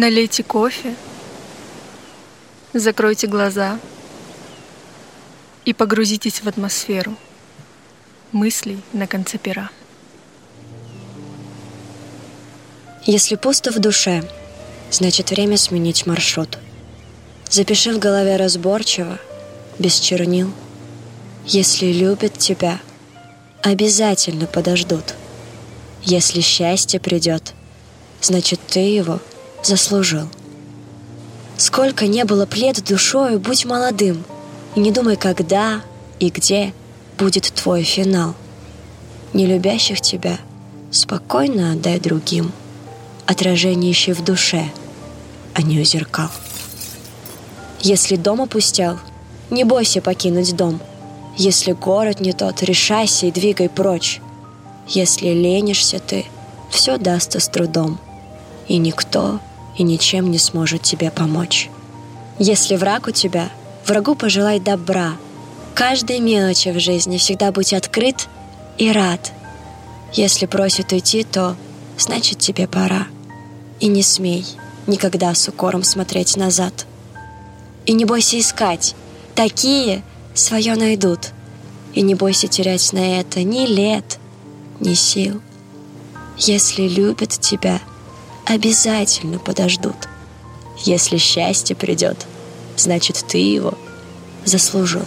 Налейте кофе, закройте глаза и погрузитесь в атмосферу мыслей на конце пера. Если пусто в душе, значит время сменить маршрут. Запиши в голове разборчиво, без чернил. Если любят тебя, обязательно подождут. Если счастье придет, значит ты его заслужил. Сколько не было плед душою, будь молодым, и не думай, когда и где будет твой финал. Не любящих тебя спокойно отдай другим, отражение ищи в душе, а не у зеркал. Если дом опустел, не бойся покинуть дом. Если город не тот, решайся и двигай прочь. Если ленишься ты, все дастся с трудом, и никто и ничем не сможет тебе помочь. Если враг у тебя, врагу пожелай добра. Каждой мелочи в жизни всегда будь открыт и рад. Если просит уйти, то значит тебе пора. И не смей никогда с укором смотреть назад. И не бойся искать. Такие свое найдут. И не бойся терять на это ни лет, ни сил. Если любят тебя — обязательно подождут. Если счастье придет, значит, ты его заслужил.